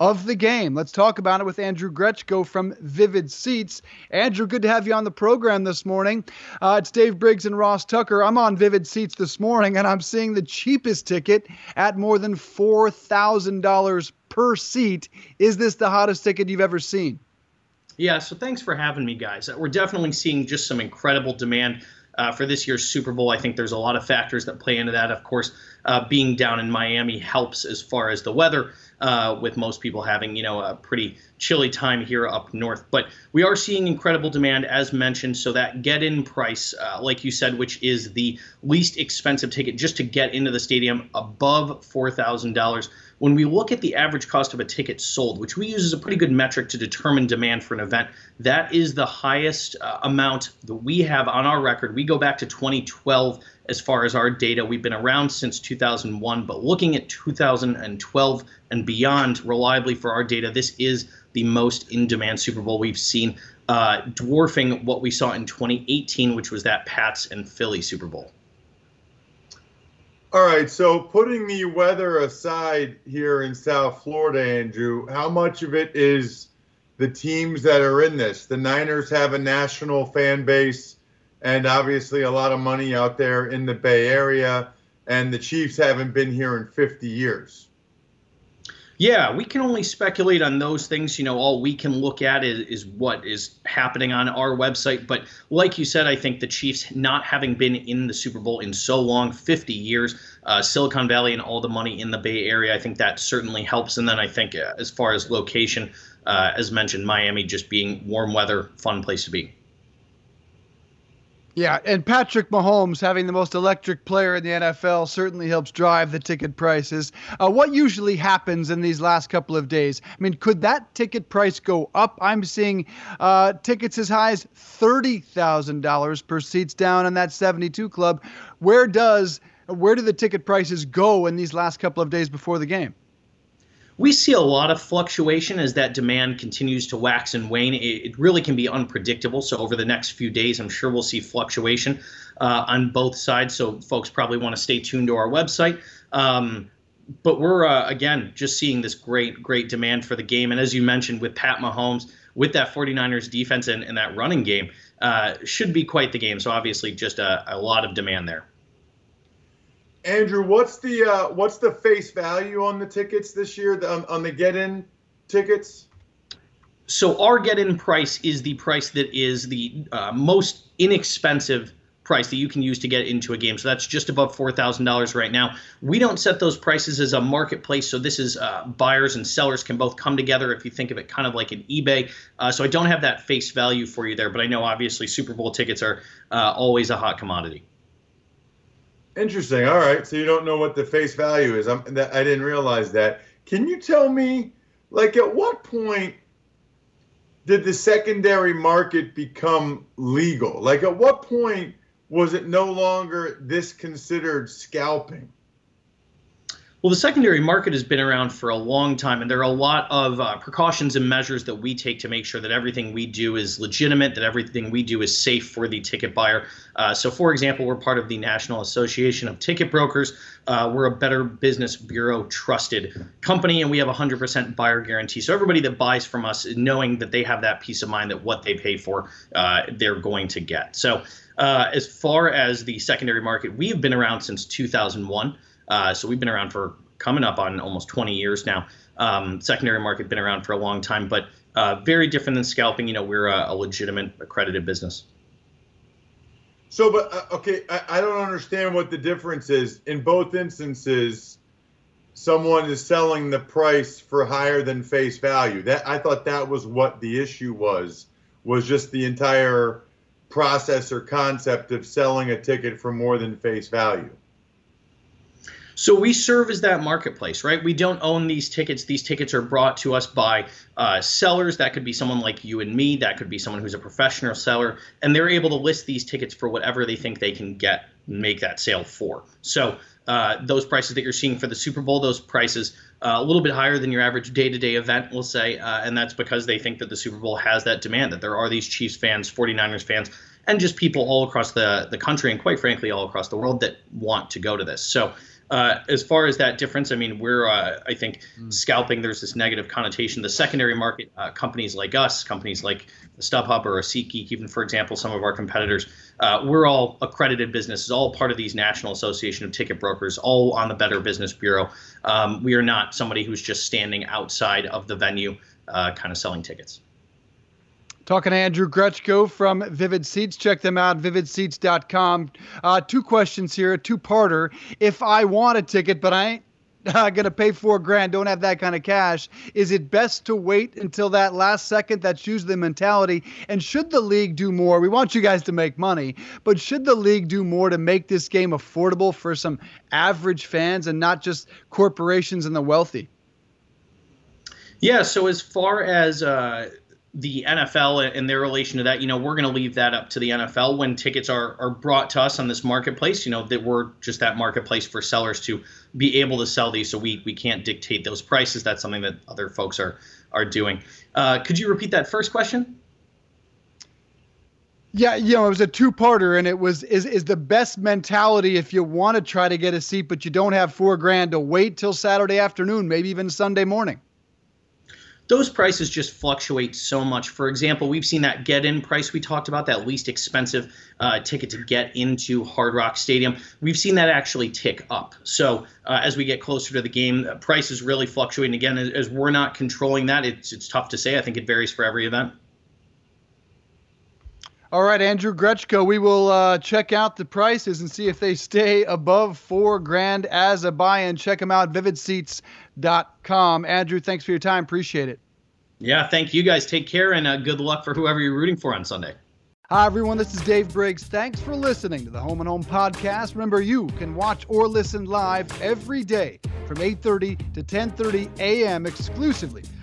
of the game? Let's talk about it with Andrew Grechko from Vivid Seats. Andrew, good to have you on the program this morning. Uh, it's Dave Briggs and Ross Tucker. I'm on Vivid Seats this morning, and I'm seeing the cheapest ticket at more than $4,000 per seat. Is this the hottest ticket you've ever seen? Yeah, so thanks for having me, guys. We're definitely seeing just some incredible demand uh, for this year's Super Bowl. I think there's a lot of factors that play into that. Of course, uh, being down in Miami helps as far as the weather, uh, with most people having you know a pretty chilly time here up north. But we are seeing incredible demand, as mentioned. So that get-in price, uh, like you said, which is the least expensive ticket just to get into the stadium, above four thousand dollars when we look at the average cost of a ticket sold, which we use as a pretty good metric to determine demand for an event, that is the highest uh, amount that we have on our record. We go back to 2012 as far as our data. We've been around since 2001, but looking at 2012 and beyond reliably for our data, this is the most in demand Super Bowl we've seen, uh, dwarfing what we saw in 2018, which was that Pats and Philly Super Bowl. All right, so putting the weather aside here in South Florida, Andrew, how much of it is the teams that are in this? The Niners have a national fan base and obviously a lot of money out there in the Bay Area, and the Chiefs haven't been here in 50 years. Yeah, we can only speculate on those things. You know, all we can look at is, is what is happening on our website. But like you said, I think the Chiefs not having been in the Super Bowl in so long 50 years, uh, Silicon Valley and all the money in the Bay Area, I think that certainly helps. And then I think uh, as far as location, uh, as mentioned, Miami just being warm weather, fun place to be. Yeah, and Patrick Mahomes having the most electric player in the NFL certainly helps drive the ticket prices. Uh, what usually happens in these last couple of days? I mean, could that ticket price go up? I'm seeing uh, tickets as high as $30,000 per seats down in that 72 club. Where does where do the ticket prices go in these last couple of days before the game? We see a lot of fluctuation as that demand continues to wax and wane. It, really can be unpredictable. So over the next few days, I'm sure we'll see fluctuation uh, on both sides. So folks probably want to stay tuned to our website. Um, but we're uh, again just seeing this great, great demand for the game. And as you mentioned, with Pat Mahomes, with that 49ers defense and, and that running game, uh, should be quite the game. So obviously, just a, a lot of demand there. Andrew, what's the uh, what's the face value on the tickets this year on, on the get-in tickets? So our get-in price is the price that is the uh, most inexpensive price that you can use to get into a game. So that's just above four thousand dollars right now. We don't set those prices as a marketplace, so this is uh, buyers and sellers can both come together. If you think of it kind of like an eBay, uh, so I don't have that face value for you there, but I know obviously Super Bowl tickets are uh, always a hot commodity. Interesting. All right. So you don't know what the face value is. I'm, that, I didn't realize that. Can you tell me, like, at what point did the secondary market become legal? Like, at what point was it no longer this considered scalping? Well, the secondary market has been around for a long time, and there are a lot of uh, precautions and measures that we take to make sure that everything we do is legitimate, that everything we do is safe for the ticket buyer. Uh, so, for example, we're part of the National Association of Ticket Brokers. Uh, we're a Better Business Bureau trusted company, and we have a 100% buyer guarantee. So, everybody that buys from us, is knowing that they have that peace of mind that what they pay for, uh, they're going to get. So, uh, as far as the secondary market, we have been around since 2001. Uh, so we've been around for coming up on almost 20 years now. Um, secondary market been around for a long time, but uh, very different than scalping. You know, we're a, a legitimate accredited business. So, but uh, okay, I, I don't understand what the difference is. In both instances, someone is selling the price for higher than face value. That I thought that was what the issue was. Was just the entire process or concept of selling a ticket for more than face value? So we serve as that marketplace, right? We don't own these tickets. These tickets are brought to us by uh, sellers. That could be someone like you and me. That could be someone who's a professional seller, and they're able to list these tickets for whatever they think they can get, make that sale for. So uh, those prices that you're seeing for the Super Bowl, those prices uh, a little bit higher than your average day-to-day event, we'll say, uh, and that's because they think that the Super Bowl has that demand. That there are these Chiefs fans, 49ers fans, and just people all across the the country, and quite frankly, all across the world that want to go to this. So uh, as far as that difference, I mean, we're, uh, I think, mm. scalping, there's this negative connotation. The secondary market, uh, companies like us, companies like StubHub or a SeatGeek, even for example, some of our competitors, uh, we're all accredited businesses, all part of these National Association of Ticket Brokers, all on the Better Business Bureau. Um, we are not somebody who's just standing outside of the venue, uh, kind of selling tickets. Talking to Andrew Grechko from Vivid Seats. Check them out, vividseats.com. Uh, two questions here, a two parter. If I want a ticket, but I ain't uh, going to pay four grand, don't have that kind of cash, is it best to wait until that last second? That's usually the mentality. And should the league do more? We want you guys to make money, but should the league do more to make this game affordable for some average fans and not just corporations and the wealthy? Yeah, so as far as uh, the NFL and their relation to that, you know, we're going to leave that up to the NFL when tickets are, are brought to us on this marketplace. You know, that we're just that marketplace for sellers to be able to sell these. So we we can't dictate those prices. That's something that other folks are are doing. Uh, could you repeat that first question? Yeah, you know, it was a two-parter, and it was is is the best mentality if you want to try to get a seat, but you don't have four grand to wait till Saturday afternoon, maybe even Sunday morning those prices just fluctuate so much. For example, we've seen that get in price we talked about, that least expensive uh, ticket to get into Hard Rock Stadium. We've seen that actually tick up. So uh, as we get closer to the game, uh, prices really fluctuating. Again, as, as we're not controlling that, it's, it's tough to say. I think it varies for every event. All right, Andrew Grechko, we will uh, check out the prices and see if they stay above four grand as a buy-in. Check them out, vividseats.com. Andrew, thanks for your time. Appreciate it. Yeah, thank you guys. Take care and uh, good luck for whoever you're rooting for on Sunday. Hi, everyone. This is Dave Briggs. Thanks for listening to the Home and Home podcast. Remember, you can watch or listen live every day from 8.30 to 10.30 a.m. exclusively